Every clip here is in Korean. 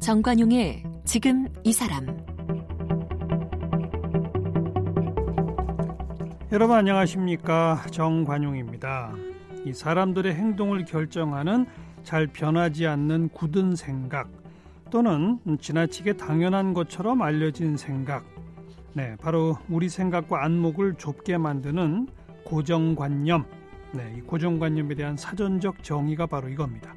정관용의 지금 이 사람 여러분 안녕하십니까 정관용입니다. 이 사람들의 행동을 결정하는 잘 변하지 않는 굳은 생각 또는 지나치게 당연한 것처럼 알려진 생각 네 바로 우리 생각과 안목을 좁게 만드는 고정관념 네, 이 고정관념에 대한 사전적 정의가 바로 이겁니다.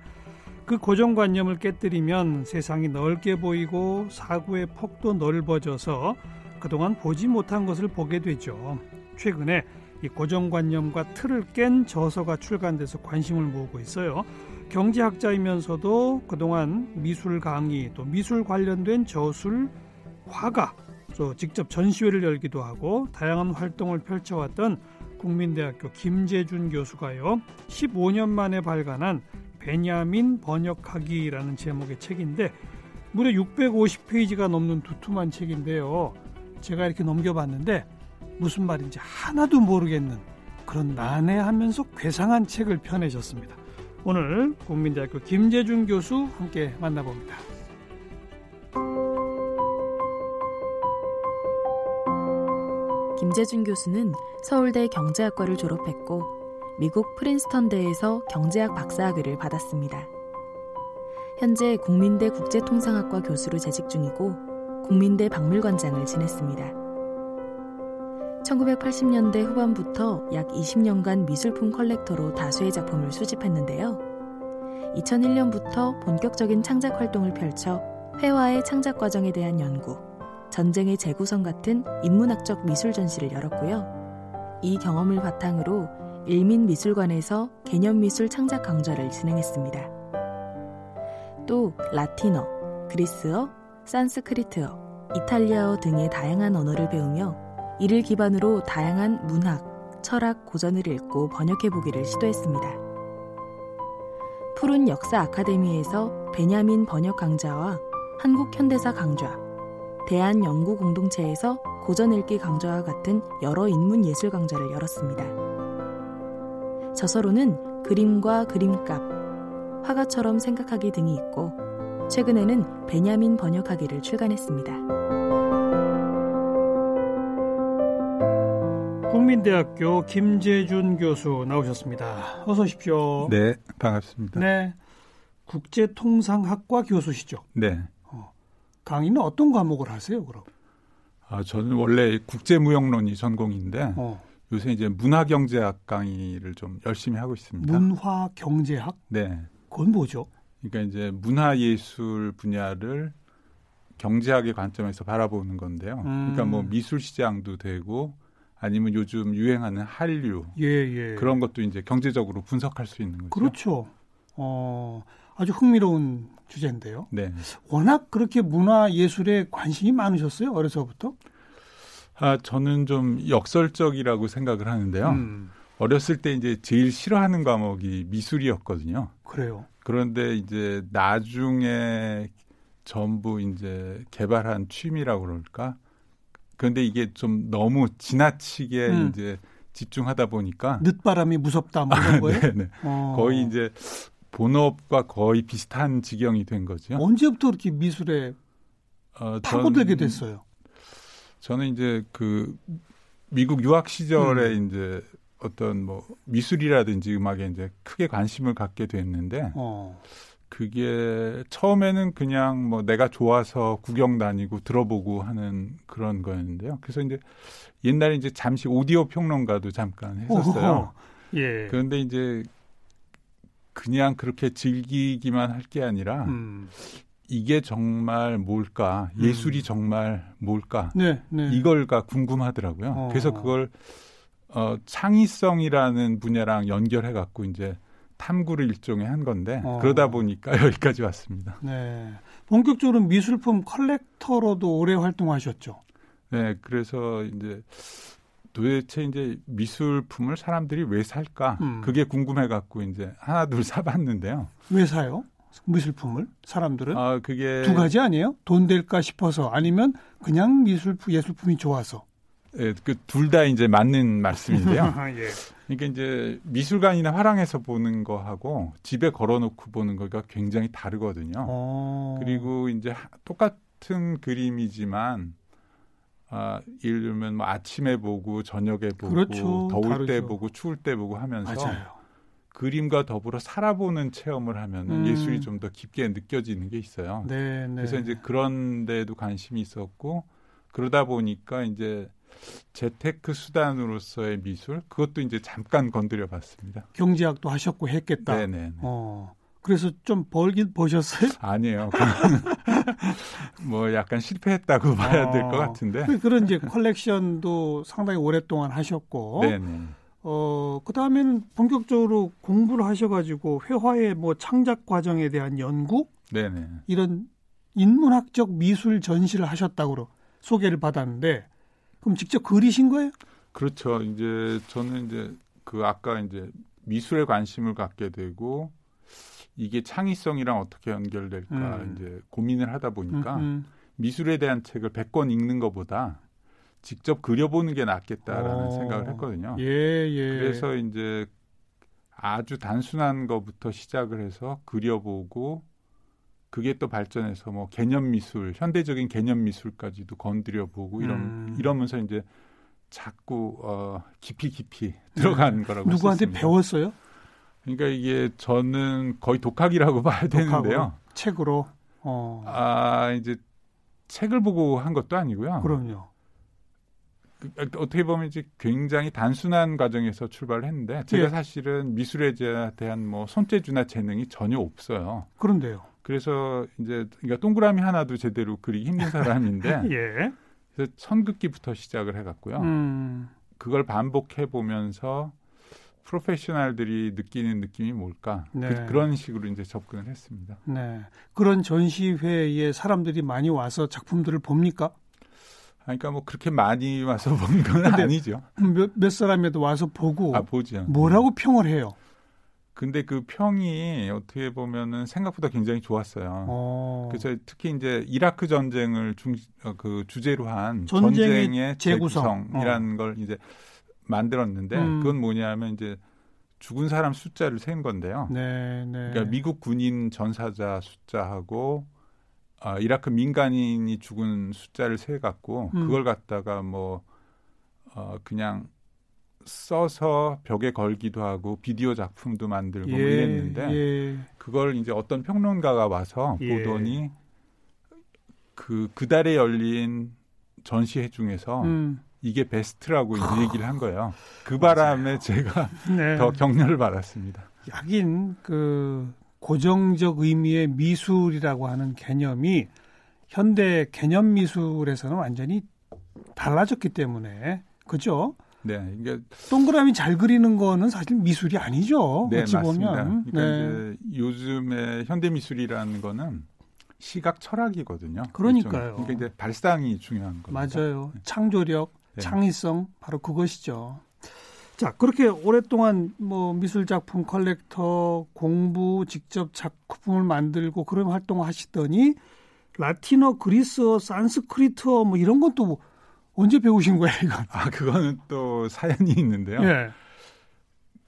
그 고정관념을 깨뜨리면 세상이 넓게 보이고 사고의 폭도 넓어져서 그동안 보지 못한 것을 보게 되죠. 최근에 이 고정관념과 틀을 깬 저서가 출간돼서 관심을 모으고 있어요. 경제학자이면서도 그동안 미술 강의 또 미술 관련된 저술, 화가, 또 직접 전시회를 열기도 하고 다양한 활동을 펼쳐왔던 국민대학교 김재준 교수가요. 15년 만에 발간한 베냐민 번역하기라는 제목의 책인데 무려 650페이지가 넘는 두툼한 책인데요. 제가 이렇게 넘겨봤는데 무슨 말인지 하나도 모르겠는 그런 난해하면서 괴상한 책을 펴내셨습니다. 오늘 국민대학교 김재준 교수 함께 만나봅니다. 김재준 교수는 서울대 경제학과를 졸업했고 미국 프린스턴대에서 경제학 박사학위를 받았습니다. 현재 국민대 국제통상학과 교수로 재직 중이고 국민대 박물관장을 지냈습니다. 1980년대 후반부터 약 20년간 미술품 컬렉터로 다수의 작품을 수집했는데요. 2001년부터 본격적인 창작 활동을 펼쳐 회화의 창작 과정에 대한 연구, 전쟁의 재구성 같은 인문학적 미술 전시를 열었고요. 이 경험을 바탕으로 일민미술관에서 개념미술 창작 강좌를 진행했습니다. 또 라틴어, 그리스어, 산스크리트어, 이탈리아어 등의 다양한 언어를 배우며 이를 기반으로 다양한 문학, 철학 고전을 읽고 번역해보기를 시도했습니다. 푸른 역사 아카데미에서 베냐민 번역 강좌와 한국 현대사 강좌, 대한 연구 공동체에서 고전 읽기 강좌와 같은 여러 인문 예술 강좌를 열었습니다. 저서로는 그림과 그림값, 화가처럼 생각하기 등이 있고 최근에는 베냐민 번역하기를 출간했습니다. 국민대학교 김재준 교수 나오셨습니다. 어서 오십시오. 네, 반갑습니다. 네. 국제통상학과 교수시죠? 네. 어, 강의는 어떤 과목을 하세요, 그럼? 아, 저는 원래 국제무역론이 전공인데 어. 요새 이제 문화경제학 강의를 좀 열심히 하고 있습니다. 문화경제학? 네. 그건 뭐죠? 그러니까 이제 문화예술 분야를 경제학의 관점에서 바라보는 건데요. 음. 그러니까 뭐 미술 시장도 되고 아니면 요즘 유행하는 한류 예, 예. 그런 것도 이제 경제적으로 분석할 수 있는 거죠. 그렇죠. 어, 아주 흥미로운 주제인데요. 네. 워낙 그렇게 문화 예술에 관심이 많으셨어요 어려서부터? 아 저는 좀 역설적이라고 생각을 하는데요. 음. 어렸을 때 이제 제일 싫어하는 과목이 미술이었거든요. 그래요. 그런데 이제 나중에 전부 이제 개발한 취미라고 그럴까? 그런데 이게 좀 너무 지나치게 음. 이제 집중하다 보니까 늦바람이 무섭다 뭐 이런 거예요? 네, 네. 어. 거의 이제 본업과 거의 비슷한 지경이 된 거죠. 언제부터 이렇게 미술에 어, 파고들게 됐어요? 저는 이제 그 미국 유학 시절에 음. 이제 어떤 뭐 미술이라든지 음악에 이제 크게 관심을 갖게 됐는데 어. 그게 처음에는 그냥 뭐 내가 좋아서 구경 다니고 들어보고 하는 그런 거였는데요. 그래서 이제 옛날에 이제 잠시 오디오 평론가도 잠깐 했었어요. 예. 그런데 이제 그냥 그렇게 즐기기만 할 게 아니라 음. 이게 정말 뭘까? 음. 예술이 정말 뭘까? 네, 네. 이걸가 궁금하더라고요. 어. 그래서 그걸 어 창의성이라는 분야랑 연결해 갖고 이제 탐구를 일종의 한 건데 어. 그러다 보니까 여기까지 왔습니다. 네. 본격적으로 미술품 컬렉터로도 오래 활동하셨죠. 네, 그래서 이제 도대체 이제 미술품을 사람들이 왜 살까? 음. 그게 궁금해 갖고 이제 하나 둘 사봤는데요. 왜 사요? 미술품을 사람들은 아 그게 두 가지 아니에요? 돈 될까 싶어서 아니면 그냥 미술 예술품이 좋아서. 예, 그 둘 다 이제 맞는 말씀인데요. 예. 그러니까 이제 미술관이나 화廊에서 보는 거하고 집에 걸어놓고 보는 거가 굉장히 다르거든요. 어. 그리고 이제 똑같은 그림이지만 아, 예를 들면 뭐 아침에 보고 저녁에 보고 그렇죠. 더울 다르죠. 때 보고 추울 때 보고 하면서 맞아요. 그림과 더불어 살아보는 체험을 하면 음. 예술이 좀 더 깊게 느껴지는 게 있어요. 네, 네. 그래서 이제 그런 데도 관심이 있었고 그러다 보니까 이제 재테크 수단으로서의 미술 그것도 이제 잠깐 건드려 봤습니다. 경제학도 하셨고 했겠다. 네네. 어. 그래서 좀 벌긴 버셨어요? 아니에요. 뭐 약간 실패했다고 봐야 될것 어. 같은데. 그- 그런 이제 컬렉션도 상당히 오랫동안 하셨고, 네네. 어, 그 다음에는 본격적으로 공부를 하셔가지고 회화의 뭐 창작 과정에 대한 연구 네네. 이런 인문학적 미술 전시를 하셨다고 소개를 받았는데, 그럼 직접 그리신 거예요? 그렇죠. 이제 저는 이제 그 아까 이제 미술에 관심을 갖게 되고 이게 창의성이랑 어떻게 연결될까 음. 이제 고민을 하다 보니까 음, 미술에 대한 책을 100권 읽는 것보다 직접 그려보는 게 낫겠다라는 어. 생각을 했거든요. 예, 예. 그래서 이제 아주 단순한 것부터 시작을 해서 그려보고 그게 또 발전해서 뭐 개념 미술, 현대적인 개념 미술까지도 건드려 보고 이런 음. 이러면서 이제 자꾸 어 깊이 깊이 들어간 거라고 네. 누구한테 했습니다. 배웠어요? 그러니까 이게 저는 거의 독학이라고 봐야 되는데요. 책으로. 어. 아 이제 책을 보고 한 것도 아니고요. 그럼요. 그, 어떻게 보면 이제 굉장히 단순한 과정에서 출발을 했는데 제가 예. 사실은 미술에 대한 뭐 손재주나 재능이 전혀 없어요. 그런데요. 그래서 이제 그러니까 동그라미 하나도 제대로 그리기 힘든 사람인데 예. 그래서 선긋기부터 시작을 해갔고요. 음. 그걸 반복해 보면서 프로페셔널들이 느끼는 느낌이 뭘까 네. 그, 런 식으로 이제 접근을 했습니다. 네. 그런 전시회에 사람들이 많이 와서 작품들을 봅니까? 그러니까 뭐 그렇게 많이 와서 본 건 아니죠. 몇, 몇 사람에도 와서 보고 아 보죠. 뭐라고 평을 해요? 근데 그 평이 어떻게 보면은 생각보다 굉장히 좋았어요. 어. 그래서 특히 이제 이라크 전쟁을 중, 어, 그 주제로 한 전쟁의 전쟁의 재구성. 재구성이라는 걸 이제 만들었는데 음. 그건 뭐냐면 이제 죽은 사람 숫자를 센 건데요. 네, 네. 그러니까 미국 군인 전사자 숫자하고 아, 이라크 민간인이 죽은 숫자를 세 갖고 음. 그걸 갖다가 뭐 어, 그냥 써서 벽에 걸기도 하고 비디오 작품도 만들고 뭐 이랬는데 예. 그걸 이제 어떤 평론가가 와서 예. 보더니 그 그달에 열린 전시회 중에서 음. 이게 베스트라고 이제 얘기를 한 거예요. 그 바람에 제가 네. 더 격려를 받았습니다. 하긴 그 고정적 의미의 미술이라고 하는 개념이 현대 개념 미술에서는 완전히 달라졌기 때문에 그죠? 네, 이게 동그라미 잘 그리는 거는 사실 미술이 아니죠. 네 어찌 맞습니다. 보면. 그러니까 네. 이제 요즘에 현대 미술이라는 거는 시각 철학이거든요. 그러니까요. 그러니까 이제 발상이 중요한 겁니다. 맞아요. 창조력, 네. 창의성 바로 그것이죠. 자, 그렇게 오랫동안 뭐 미술 작품 컬렉터 공부, 직접 작품을 만들고 그런 활동을 하시더니 라틴어, 그리스어, 산스크리트어 뭐 이런 것도 언제 배우신 거예요, 이건? 아 그거는 또 사연이 있는데요. 예.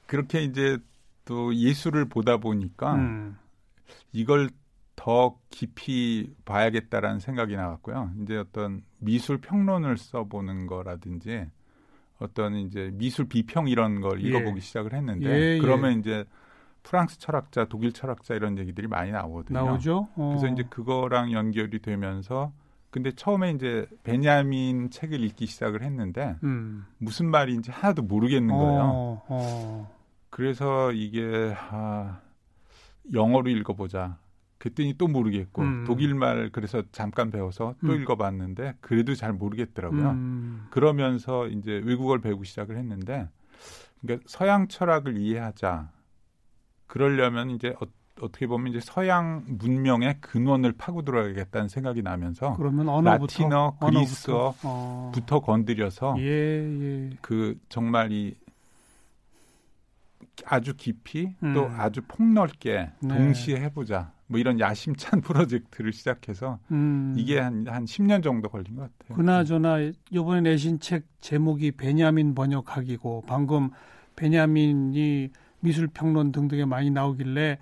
그렇게 이제 또 예술을 보다 보니까 음. 이걸 더 깊이 봐야겠다라는 생각이 나왔고요. 이제 어떤 미술 평론을 써보는 거라든지 어떤 이제 미술 비평 이런 걸 예. 읽어보기 시작을 했는데 예, 예. 그러면 이제 프랑스 철학자, 독일 철학자 이런 얘기들이 많이 나오거든요. 나오죠. 어. 그래서 이제 그거랑 연결이 되면서 근데 처음에 이제 베냐민 책을 읽기 시작을 했는데 음. 무슨 말인지 하나도 모르겠는 거예요. 어, 어. 그래서 이게 아, 영어로 읽어보자. 그랬더니 또 모르겠고 음. 독일말 그래서 잠깐 배워서 또 음. 읽어봤는데 그래도 잘 모르겠더라고요. 음. 그러면서 이제 외국어를 배우기 시작을 했는데 그러니까 서양 철학을 이해하자. 그러려면 이제 어, 어떻게 보면 이제 서양 문명의 근원을 파고들어야겠다는 생각이 나면서 그러면 언어부터 라틴어, 그리스어부터 언어부터. 어. 건드려서 예, 예. 그 정말 이 아주 깊이 음. 또 아주 폭넓게 네. 동시에 해보자. 뭐 이런 야심찬 프로젝트를 시작해서 음. 이게 한, 한 10년 정도 걸린 것 같아요. 그나저나 이번에 내신 책 제목이 베냐민 번역하기고 방금 베냐민이 미술평론 등등에 많이 나오길래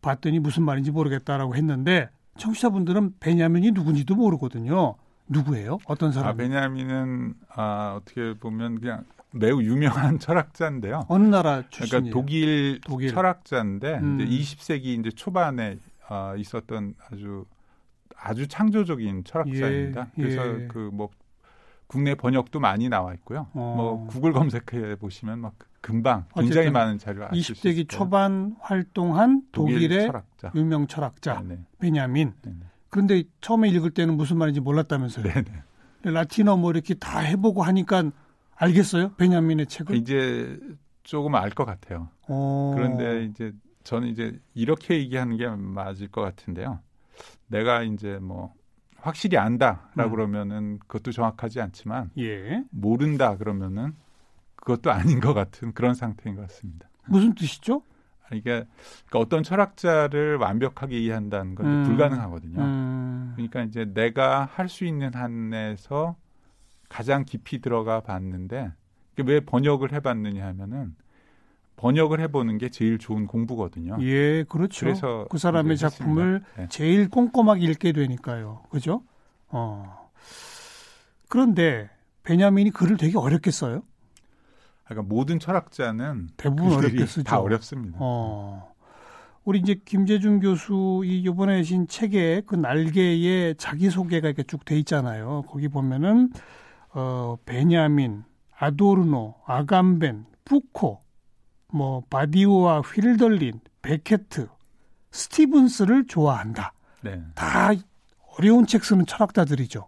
봤더니 무슨 말인지 모르겠다라고 했는데 청취자분들은 베냐민이 누군지도 모르거든요. 누구예요? 어떤 사람? 아, 베냐민은 아, 어떻게 보면 그냥 매우 유명한 철학자인데요. 어느 나라 출신이에요? 그러니까 독일, 독일. 철학자인데 음. 이제 20세기 이제 초반에 어, 있었던 아주 아주 창조적인 철학자입니다. 예, 그래서 예. 그뭐 국내 번역도 많이 나와 있고요. 어. 뭐 구글 검색해 보시면 막 금방 굉장히 많은 자료를 20세기 초반 활동한 독일의 독일 철학자. 유명 철학자 네네. 베냐민. 네네. 그런데 처음에 읽을 때는 무슨 말인지 몰랐다면서요. 네네. 라틴어 뭐 이렇게 다 해보고 하니까 알겠어요? 베냐민의 책을? 이제 조금 알 것 같아요. 오. 그런데 이제 저는 이제 이렇게 얘기하는 게 맞을 것 같은데요. 내가 이제 뭐 확실히 안다라고 음. 그러면은 그것도 정확하지 않지만 예. 모른다 그러면은 그것도 아닌 것 같은 그런 상태인 것 같습니다. 무슨 뜻이죠? 이게 그러니까 어떤 철학자를 완벽하게 이해한다는 건 음. 불가능하거든요. 음. 그러니까 이제 내가 할 수 있는 한에서 가장 깊이 들어가 봤는데 왜 번역을 해봤느냐 하면은 번역을 해보는 게 제일 좋은 공부거든요. 예, 그렇죠. 그래서 그 사람의 작품을 네. 제일 꼼꼼하게 읽게 되니까요. 그죠? 어. 그런데 베냐민이 글을 되게 어렵게 써요. 그러니까 모든 철학자는 대부분 어렵게 쓰죠. 다 어렵습니다. 어. 우리 이제 김재준 교수 이 이번에 신 책에 그 날개에 자기 소개가 이렇게 쭉 돼 있잖아요. 거기 보면은 어 베냐민, 아도르노, 아감벤, 푸코, 뭐 바디우와 휠덜린, 베케트, 스티븐스를 좋아한다. 네. 다 어려운 책 쓰는 철학자들이죠.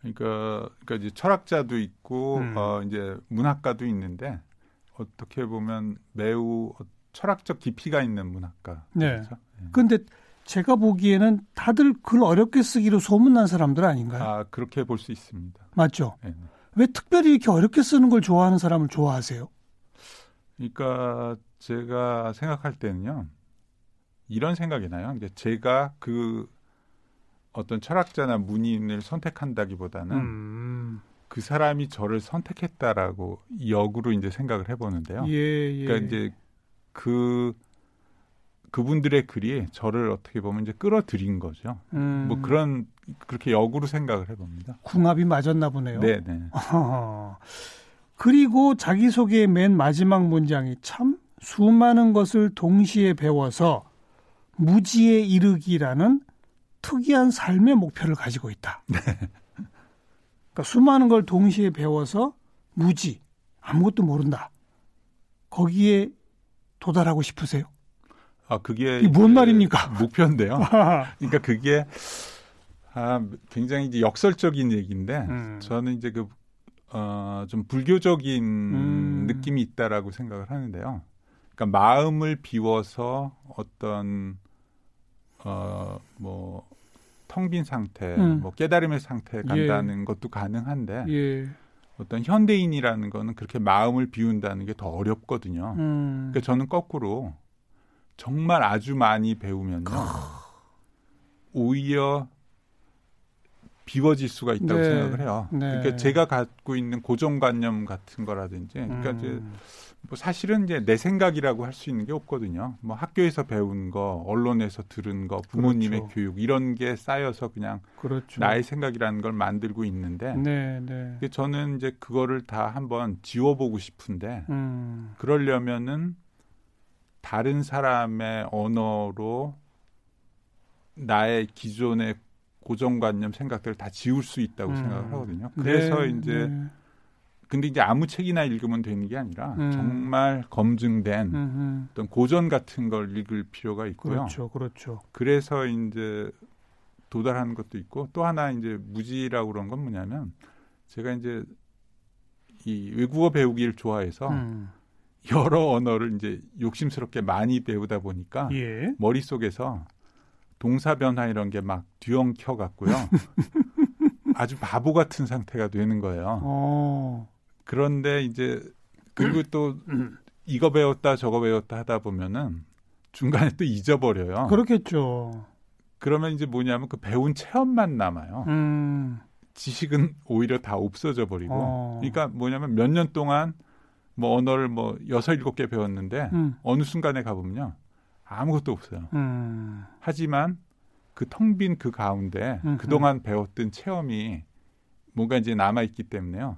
그러니까 그러니까 이제 철학자도 있고 음. 어 이제 문학가도 있는데 어떻게 보면 매우 철학적 깊이가 있는 문학가. 네. 그렇죠? 네. 근데 제가 보기에는 다들 글 어렵게 쓰기로 소문난 사람들 아닌가요? 아, 그렇게 볼 수 있습니다. 맞죠? 네. 왜 특별히 이렇게 어렵게 쓰는 걸 좋아하는 사람을 좋아하세요? 그러니까 제가 생각할 때는요. 이런 생각이 나요. 이제 제가 그 어떤 철학자나 문인을 선택한다기보다는 음. 그 사람이 저를 선택했다라고 역으로 이제 생각을 해보는데요. 예, 예. 그러니까 이제 그 그분들의 글이 저를 어떻게 보면 이제 끌어들인 거죠. 음. 뭐 그런 그렇게 역으로 생각을 해봅니다. 궁합이 맞았나 보네요. 네, 네. 그리고 자기소개의 맨 마지막 문장이 참 수많은 것을 동시에 배워서 무지에 이르기라는 특이한 삶의 목표를 가지고 있다. 네. 그러니까 수많은 걸 동시에 배워서 무지, 아무것도 모른다. 거기에 도달하고 싶으세요? 아, 그게 뭔 말입니까? 목표인데요. 그러니까 그게 아, 굉장히 이제 역설적인 얘기인데 음. 저는 이제 그 어, 좀 불교적인 음. 느낌이 있다라고 생각을 하는데요. 그러니까 마음을 비워서 어떤 어, 뭐, 텅 빈 상태, 음. 뭐, 깨달음의 상태에 간다는 예. 것도 가능한데, 예. 어떤 현대인이라는 거는 그렇게 마음을 비운다는 게 더 어렵거든요. 음. 그러니까 저는 거꾸로 정말 아주 많이 배우면요. 오히려 비워질 수가 있다고 네. 생각을 해요. 네. 그러니까 제가 갖고 있는 고정관념 같은 거라든지, 그러니까 음. 이제 뭐 사실은 이제 내 생각이라고 할 수 있는 게 없거든요. 뭐 학교에서 배운 거, 언론에서 들은 거, 부모님의 그렇죠. 교육 이런 게 쌓여서 그냥 그렇죠. 나의 생각이라는 걸 만들고 있는데, 네, 네. 저는 이제 그거를 다 한번 지워보고 싶은데, 음. 그러려면은 다른 사람의 언어로 나의 기존의 고정관념 생각들을 다 지울 수 있다고 음. 생각을 하거든요. 그래서 네, 이제 네. 근데 이제 아무 책이나 읽으면 되는 게 아니라 음. 정말 검증된 음흠. 어떤 고전 같은 걸 읽을 필요가 있고요. 그렇죠, 그렇죠. 그래서 이제 도달하는 것도 있고 또 하나 이제 무지라고 그런 건 뭐냐면 제가 이제 이 외국어 배우기를 좋아해서 음. 여러 언어를 이제 욕심스럽게 많이 배우다 보니까 예. 머릿속에서 동사 변화 이런 게 막 뒤엉켜 갖고요. 아주 바보 같은 상태가 되는 거예요. 어. 그런데 이제 그리고 또 이거 배웠다 저거 배웠다 하다 보면은 중간에 또 잊어버려요. 그렇겠죠. 그러면 이제 뭐냐면 그 배운 체험만 남아요. 음. 지식은 오히려 다 없어져 버리고. 어. 그러니까 뭐냐면 몇 년 동안 뭐 언어를 뭐 여섯 일곱 개 배웠는데 음. 어느 순간에 가보면요 아무것도 없어요. 음. 하지만 그 텅 빈 그 가운데 음흠. 그동안 배웠던 체험이 뭔가 이제 남아 있기 때문에요.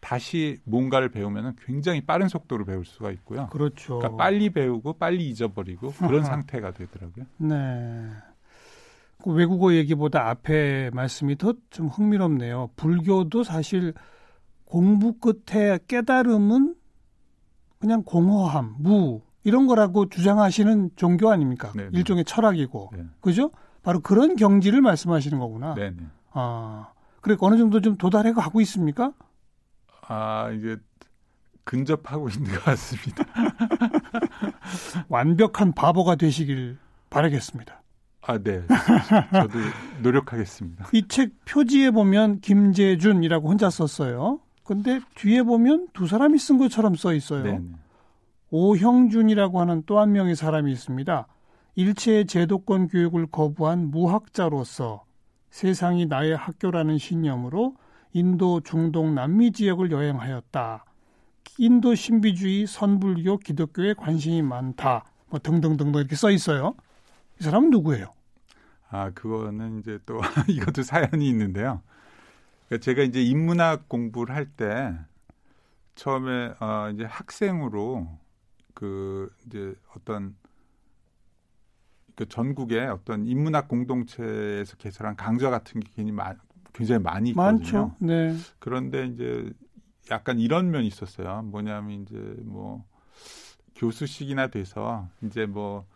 다시 뭔가를 배우면 굉장히 빠른 속도로 배울 수가 있고요. 그렇죠. 그러니까 빨리 배우고 빨리 잊어버리고 그런 상태가 되더라고요. 네. 그 외국어 얘기보다 앞에 말씀이 더 좀 흥미롭네요. 불교도 사실 공부 끝에 깨달음은 그냥 공허함, 무 이런 거라고 주장하시는 종교 아닙니까? 네네. 네. 일종의 철학이고, 네. 그죠? 바로 그런 경지를 말씀하시는 거구나. 네. 네. 아, 그래 어느 정도 좀 도달해 가고 있습니까? 아 이제 근접하고 있는 것 같습니다. 완벽한 바보가 되시길 바라겠습니다. 아, 네. 저도 노력하겠습니다. 이 책 표지에 보면 김재준이라고 혼자 썼어요. 근데 뒤에 보면 두 사람이 쓴 것처럼 써 있어요. 네 오형준이라고 하는 또 한 명의 사람이 있습니다. 일체의 제도권 교육을 거부한 무학자로서 세상이 나의 학교라는 신념으로 인도, 중동, 남미 지역을 여행하였다. 인도 신비주의, 선불교, 기독교에 관심이 많다. 뭐 등등등등 이렇게 써 있어요. 이 사람은 누구예요? 아, 그거는 이제 또 이것도 사연이 있는데요. 그러니까 제가 이제 인문학 공부를 할 때 처음에 어 이제 학생으로 그 이제 어떤 그 전국의 어떤 인문학 공동체에서 개설한 강좌 같은 게 굉장히, 마, 굉장히 많이 있거든요. 많죠. 네. 그런데 이제 약간 이런 면이 있었어요. 뭐냐면 이제 뭐 교수식이나 돼서 이제 뭐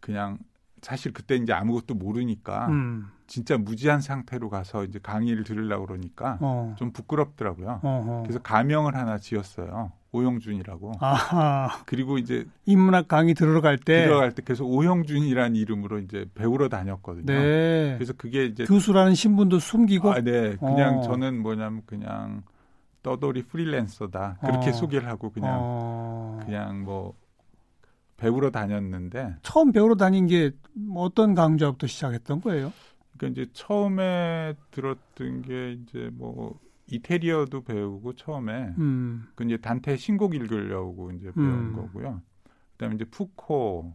그냥 사실 그때 이제 아무것도 모르니까 음. 진짜 무지한 상태로 가서 이제 강의를 들으려고 그러니까 어. 좀 부끄럽더라고요. 어허. 그래서 가명을 하나 지었어요. 오영준이라고. 아하. 그리고 이제 인문학 강의 들어갈 때 들어갈 때 계속 오영준이라는 이름으로 이제 배우러 다녔거든요. 네. 그래서 그게 이제 교수라는 신분도 숨기고 아, 네. 그냥 어. 저는 뭐냐면 그냥 떠돌이 프리랜서다. 그렇게 어. 소개를 하고 그냥 어. 그냥 뭐 배우러 다녔는데 처음 배우러 다닌 게 어떤 강좌부터 시작했던 거예요? 그러니까 이제 처음에 들었던 게 이제 뭐 이태리어도 배우고 처음에 음. 그 이제 단테 신곡 읽으려고 이제 배운 음. 거고요. 그다음에 이제 푸코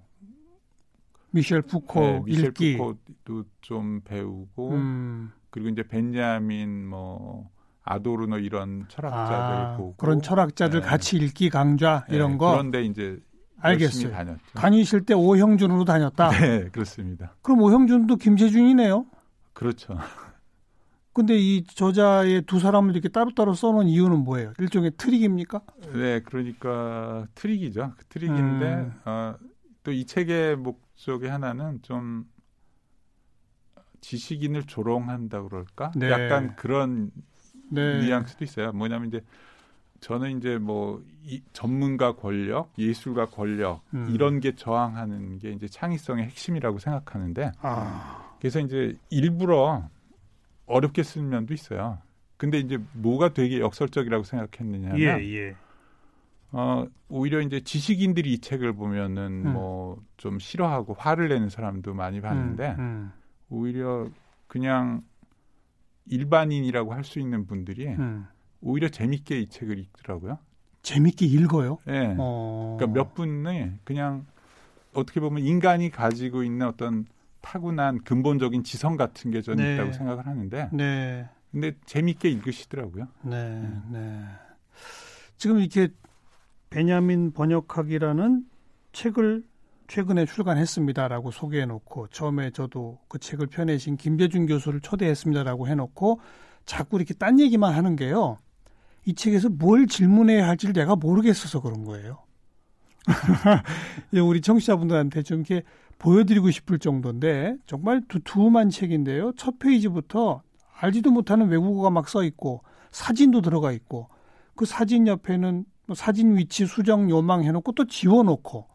미셸 푸코 네, 미셸 읽기. 푸코도 좀 배우고 음. 그리고 이제 벤자민 뭐 아도르노 이런 철학자들 아, 보고 그런 철학자들 네. 같이 읽기 강좌 이런 네, 거 그런데 이제 알겠어요. 다녔죠. 다니실 때 오형준으로 다녔다. 네, 그렇습니다. 그럼 오형준도 김재준이네요. 그렇죠. 근데 이 저자의 두 사람을 이렇게 따로따로 써놓은 이유는 뭐예요? 일종의 트릭입니까? 네, 그러니까 트릭이죠. 그 트릭인데 음. 어, 또이 책의 목적의 하나는 좀 지식인을 조롱한다 그럴까? 네. 약간 그런 네. 뉘앙스도 있어요. 뭐냐면 이제 저는 이제 뭐 이, 전문가 권력, 예술가 권력 음. 이런 게 저항하는 게 이제 창의성의 핵심이라고 생각하는데 아. 그래서 이제 일부러 어렵게 쓰는 면도 있어요. 근데 이제 뭐가 되게 역설적이라고 생각했느냐면 예, 예. 어, 오히려 이제 지식인들이 이 책을 보면은 음. 뭐좀 싫어하고 화를 내는 사람도 많이 봤는데 음, 음. 오히려 그냥 일반인이라고 할 수 있는 분들이 음. 오히려 재밌게 이 책을 읽더라고요. 재밌게 읽어요? 네. 어... 그러니까 몇 분이 그냥 어떻게 보면 인간이 가지고 있는 어떤 타고난 근본적인 지성 같은 게 저는 네. 있다고 생각을 하는데. 네. 근데 재밌게 읽으시더라고요. 네. 네. 네. 지금 이렇게 베냐민 번역학이라는 책을 최근에 출간했습니다라고 소개해 놓고 처음에 저도 그 책을 펴내신 김재준 교수를 초대했습니다라고 해 놓고 자꾸 이렇게 딴 얘기만 하는 게요. 이 책에서 뭘 질문해야 할지를 내가 모르겠어서 그런 거예요. 우리 청취자분들한테 좀 이렇게 보여드리고 싶을 정도인데 정말 두툼한 책인데요. 첫 페이지부터 알지도 못하는 외국어가 막 써 있고 사진도 들어가 있고 그 사진 옆에는 뭐 사진 위치 수정 요망 해놓고 또 지워놓고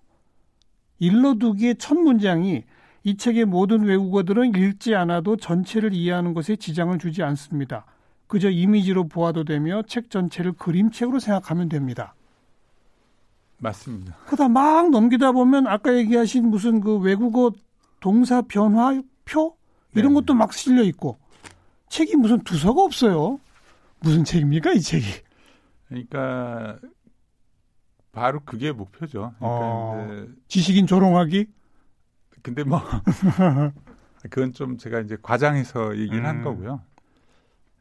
일러 두기의 첫 문장이 이 책의 모든 외국어들은 읽지 않아도 전체를 이해하는 것에 지장을 주지 않습니다. 그저 이미지로 보아도 되며 책 전체를 그림책으로 생각하면 됩니다. 맞습니다. 그러다 막 넘기다 보면 아까 얘기하신 무슨 그 외국어 동사 변화 표 이런 네. 것도 막 실려 있고 책이 무슨 두서가 없어요. 무슨 책입니까 이 책이? 그러니까 바로 그게 목표죠. 그러니까 어, 지식인 조롱하기? 근데 뭐 그건 좀 제가 이제 과장해서 얘기를 음. 한 거고요.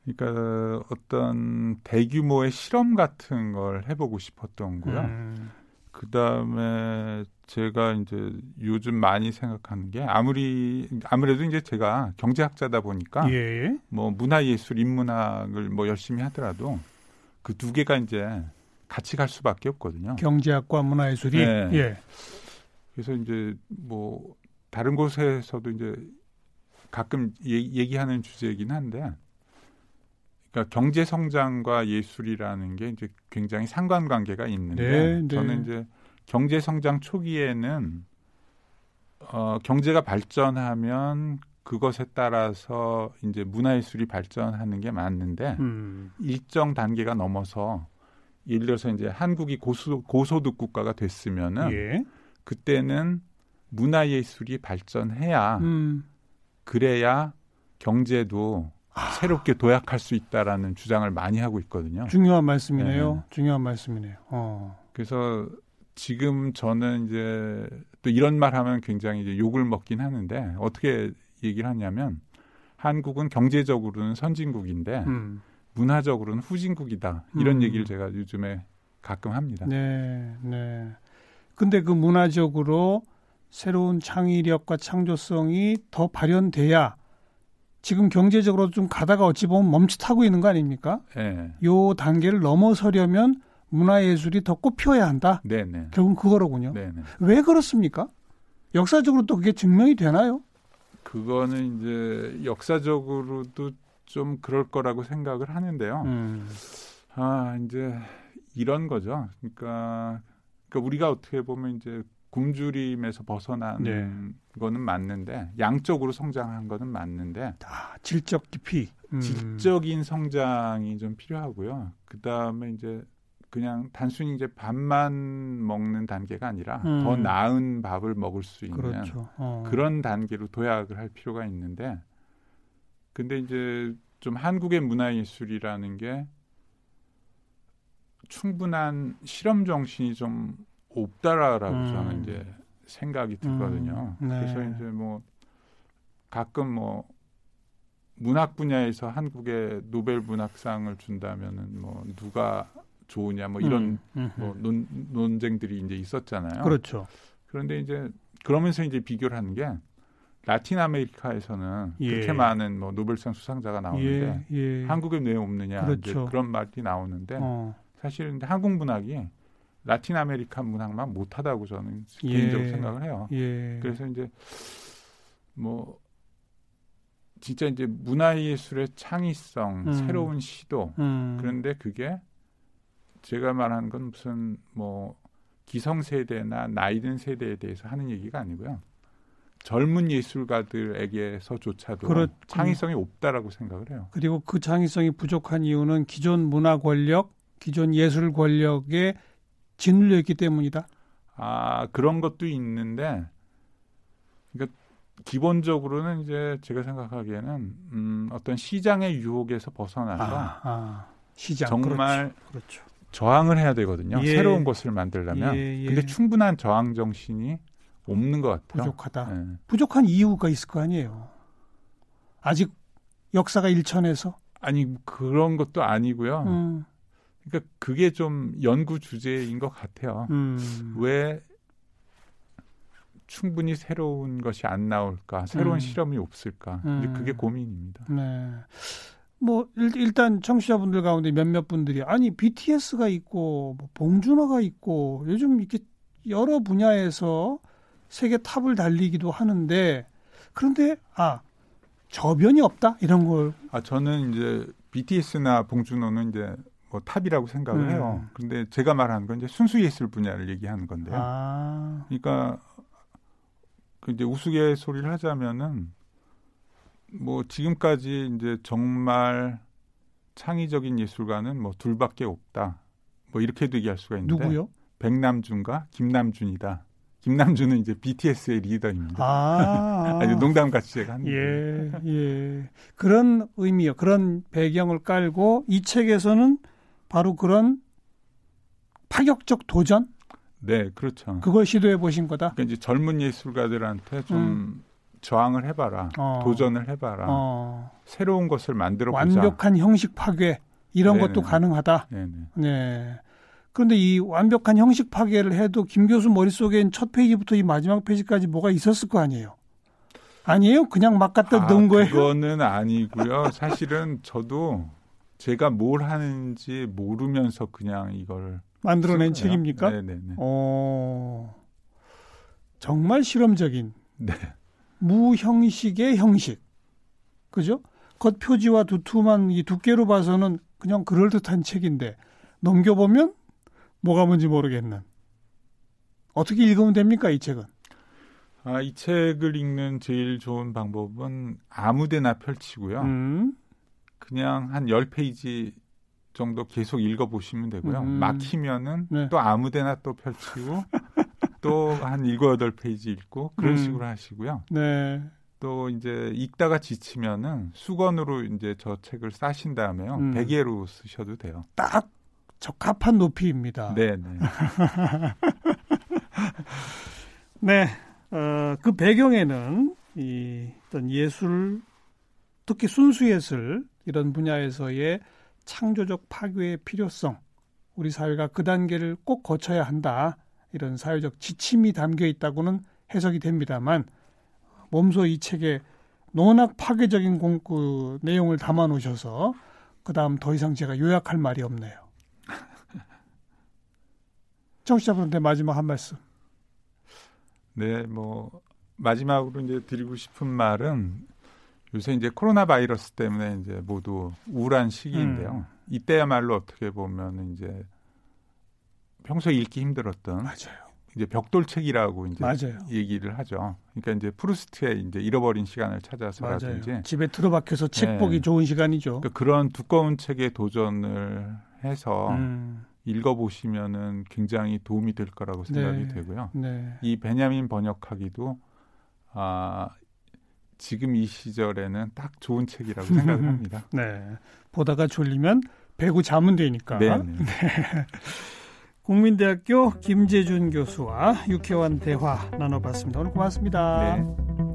그러니까 어떤 대규모의 실험 같은 걸 해보고 싶었던 거요. 음. 그 다음에 제가 이제 요즘 많이 생각하는 게 아무리 아무래도 이제 제가 경제학자다 보니까 예. 뭐 문화예술, 인문학을 뭐 열심히 하더라도 그 두 개가 이제 같이 갈 수밖에 없거든요. 경제학과 문화예술이. 네. 예. 그래서 이제 뭐 다른 곳에서도 이제 가끔 얘기 하는 주제이긴 한데 그러니까 경제 성장과 예술이라는 게 이제 굉장히 상관관계가 있는데 네, 네. 저는 이제 경제 성장 초기에는 어 경제가 발전하면 그것에 따라서 이제 문화예술이 발전하는 게 맞는데 음. 일정 단계가 넘어서 예를 들어서 이제 한국이 고소, 고소득 국가가 됐으면은 예. 그때는 문화예술이 발전해야 음. 그래야 경제도 아. 새롭게 도약할 수 있다라는 주장을 많이 하고 있거든요. 중요한 말씀이네요. 네. 중요한 말씀이네요. 어. 그래서 지금 저는 이제 또 이런 말 하면 굉장히 이제 욕을 먹긴 하는데 어떻게 얘기를 하냐면 한국은 경제적으로는 선진국인데 음. 문화적으로는 후진국이다. 이런 음. 얘기를 제가 요즘에 가끔 합니다. 네, 네. 근데 그 문화적으로 새로운 창의력과 창조성이 더 발현돼야 지금 경제적으로 좀 가다가 어찌 보면 멈칫하고 있는 거 아닙니까? 네. 요 단계를 넘어서려면 문화예술이 더 꽃피워야 한다. 네네. 네. 결국은 그거로군요. 네네. 네. 왜 그렇습니까? 역사적으로 또 그게 증명이 되나요? 그거는 이제 역사적으로도 좀 그럴 거라고 생각을 하는데요. 음. 아 이제 이런 거죠. 그러니까, 그러니까 우리가 어떻게 보면 이제 굶주림에서 벗어난 네. 거는 맞는데 양적으로 성장한 거는 맞는데 아, 질적 깊이 음. 질적인 성장이 좀 필요하고요. 그 다음에 이제 그냥 단순히 이제 밥만 먹는 단계가 아니라 음. 더 나은 밥을 먹을 수 있는 그렇죠. 어. 그런 단계로 도약을 할 필요가 있는데 근데 이제 좀 한국의 문화 예술이라는 게 충분한 실험 정신이 좀 없다라고 음. 저는 이제 생각이 들거든요. 음. 네. 그래서 이제 뭐 가끔 뭐 문학 분야에서 한국에 노벨 문학상을 준다면은 뭐 누가 좋으냐 뭐 이런 음. 뭐 논, 논쟁들이 이제 있었잖아요. 그렇죠. 그런데 이제 그러면서 이제 비교를 하는 게 라틴 아메리카에서는 예. 그렇게 많은 뭐 노벨상 수상자가 나오는데 예. 예. 한국에 왜 없느냐 그렇죠. 그런 말이 나오는데 어. 사실 한국 문학이 라틴 아메리카 문학만 못하다고 저는 예. 개인적으로 생각을 해요. 예. 그래서 이제 뭐 진짜 이제 문화예술의 창의성, 음. 새로운 시도 음. 그런데 그게 제가 말하는 건 무슨 뭐 기성세대나 나이든 세대에 대해서 하는 얘기가 아니고요. 젊은 예술가들에게서조차도 그렇 창의성이 없다라고 생각을 해요. 그리고 그 창의성이 부족한 이유는 기존 문화 권력, 기존 예술 권력의 짓눌려 있기 때문이다. 아 그런 것도 있는데, 그러니까 기본적으로는 이제 제가 생각하기에는 음, 어떤 시장의 유혹에서 벗어나서 아, 아, 시장 정말 그렇죠. 그렇죠. 저항을 해야 되거든요. 예. 새로운 것을 만들려면. 예, 예. 근데 충분한 저항 정신이 없는 것 같아요. 부족하다. 예. 부족한 이유가 있을 거 아니에요. 아직 역사가 일천해서 아니 그런 것도 아니고요. 음. 그러니까 그게 좀 연구 주제인 것 같아요. 음. 왜 충분히 새로운 것이 안 나올까, 새로운 음. 실험이 없을까, 음. 그게 고민입니다. 네. 뭐 일, 단 청취자분들 가운데 몇몇 분들이 아니 BTS가 있고 뭐 봉준호가 있고 요즘 이렇게 여러 분야에서 세계 탑을 달리기도 하는데 그런데 아 저변이 없다 이런 걸. 아 저는 이제 BTS나 봉준호는 이제 뭐 top이라고 생각을 음. 해요. 그런데 제가 말하는 건 이제 순수 예술 분야를 얘기하는 건데요. 아. 그러니까 그 이제 우스갯소리를 하자면은 뭐 지금까지 이제 정말 창의적인 예술가는 뭐 둘밖에 없다. 뭐 이렇게도 얘기할 수가 있는데 누구요? 백남준과 김남준이다. 김남주는 이제 BTS의 리더입니다. 아, 아니 농담 같이 제가 한 예, 예. 그런 의미요. 그런 배경을 깔고 이 책에서는 바로 그런 파격적 도전? 네, 그렇죠. 그걸 시도해 보신 거다. 그러니까 이제 젊은 예술가들한테 좀 음. 저항을 해봐라, 어. 도전을 해봐라, 어. 새로운 것을 만들어 보자. 완벽한 형식 파괴 이런 네네. 것도 가능하다. 네네. 네. 그런데 이 완벽한 형식 파괴를 해도 김 교수 머릿속엔 첫 페이지부터 이 마지막 페이지까지 뭐가 있었을 거 아니에요? 아니에요? 그냥 막 갖다 아, 넣은 거예요? 그거는 아니고요. 사실은 저도 제가 뭘 하는지 모르면서 그냥 이걸 만들어낸 책입니까? 네네네. 어, 정말 실험적인 네. 무형식의 형식. 그죠? 겉표지와 두툼한 이 두께로 봐서는 그냥 그럴 듯한 책인데 넘겨보면 뭐가 뭔지 모르겠는. 어떻게 읽으면 됩니까, 이 책은? 아, 이 책을 읽는 제일 좋은 방법은 아무데나 펼치고요. 음. 그냥 한 10페이지 정도 계속 읽어보시면 되고요. 음. 막히면은 네. 또 아무 데나 또 펼치고 또 한 7, 8페이지 읽고 그런 음. 식으로 하시고요. 네. 또 이제 읽다가 지치면은 수건으로 이제 저 책을 싸신 다음에요. 음. 베개로 쓰셔도 돼요. 딱 적합한 높이입니다. 네, 네. 네. 어, 그 배경에는 이 어떤 예술 특히 순수 예술 이런 분야에서의 창조적 파괴의 필요성, 우리 사회가 그 단계를 꼭 거쳐야 한다. 이런 사회적 지침이 담겨 있다고는 해석이 됩니다만 몸소 이 책에 논학 파괴적인 공, 그 내용을 담아 놓으셔서 그 다음 더 이상 제가 요약할 말이 없네요. 청취자분한테 마지막 한 말씀. 네, 뭐 마지막으로 이제 드리고 싶은 말은 요새 이제 코로나 바이러스 때문에 이제 모두 우울한 시기인데요. 음. 이때야말로 어떻게 보면 이제 평소에 읽기 힘들었던 맞아요. 이제 벽돌책이라고 이제 맞아요. 얘기를 하죠. 그러니까 이제 프루스트의 이제 잃어버린 시간을 찾아서라든지 맞아요. 집에 들어박혀서 책 네. 보기 좋은 시간이죠. 그러니까 그런 두꺼운 책에 도전을 해서 음. 읽어보시면은 굉장히 도움이 될 거라고 생각이 네. 되고요. 네. 이 베냐민 번역하기도 아 지금 이 시절에는 딱 좋은 책이라고 생각을 합니다. 네. 보다가 졸리면 배구 자면 되니까. 네. 네. 네. 국민대학교 김재준 교수와 유쾌한 대화 나눠봤습니다. 오늘 고맙습니다. 네.